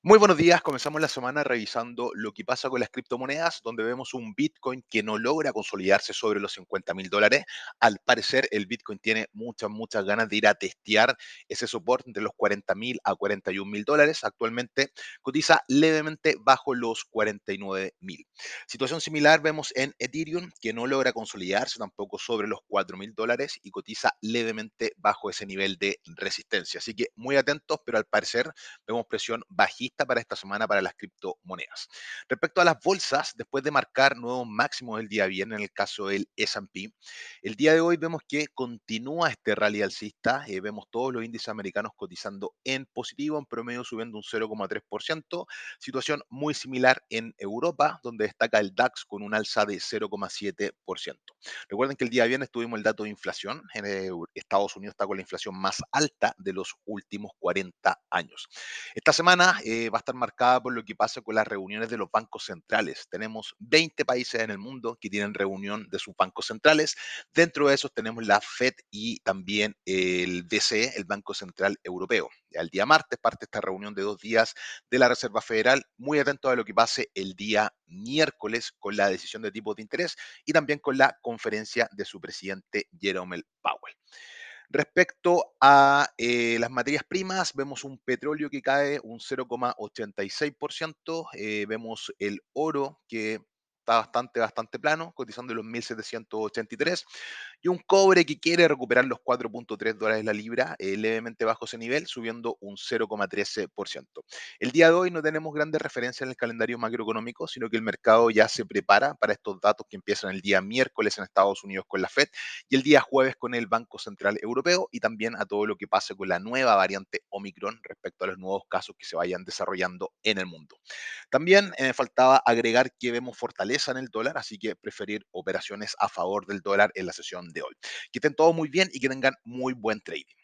Muy buenos días, comenzamos la semana revisando lo que pasa con las criptomonedas, donde vemos un Bitcoin que no logra consolidarse sobre los 50 mil dólares. Al parecer, el Bitcoin tiene muchas, muchas ganas de ir a testear ese soporte entre los 40 mil a 41 mil dólares. Actualmente cotiza levemente bajo los 49 mil. Situación similar vemos en Ethereum, que no logra consolidarse tampoco sobre los 4 mil dólares y cotiza levemente bajo ese nivel de resistencia. Así que muy atentos, pero al parecer vemos presión bajista para esta semana para las criptomonedas. Respecto a las bolsas, después de marcar nuevos máximos el día viernes en el caso del S&P, el día de hoy vemos que continúa este rally alcista, eh, vemos todos los índices americanos cotizando en positivo, en promedio subiendo un 0,3%, situación muy similar en Europa, donde destaca el DAX con un alza de 0,7%. Recuerden que el día viernes tuvimos el dato de inflación, en Estados Unidos está con la inflación más alta de los últimos 40 años. Esta semana eh, va a estar marcada por lo que pasa con las reuniones de los bancos centrales. Tenemos 20 países en el mundo que tienen reunión de sus bancos centrales. Dentro de esos tenemos la FED y también el BCE, el Banco Central Europeo. El día martes parte esta reunión de dos días de la Reserva Federal. Muy atento a lo que pase el día miércoles con la decisión de tipos de interés y también con la conferencia de su presidente Jerome Powell. Respecto a eh, las materias primas, vemos un petróleo que cae un 0,86%, eh, vemos el oro que está bastante, bastante plano, cotizando los 1783. Y un cobre que quiere recuperar los 4.3 dólares la libra, eh, levemente bajo ese nivel, subiendo un 0,13%. El día de hoy no tenemos grandes referencias en el calendario macroeconómico, sino que el mercado ya se prepara para estos datos que empiezan el día miércoles en Estados Unidos con la Fed y el día jueves con el Banco Central Europeo y también a todo lo que pase con la nueva variante Omicron respecto a los nuevos casos que se vayan desarrollando en el mundo. También eh, faltaba agregar que vemos fortaleza en el dólar, así que preferir operaciones a favor del dólar en la sesión de hoy. Que estén todos muy bien y que tengan muy buen trading.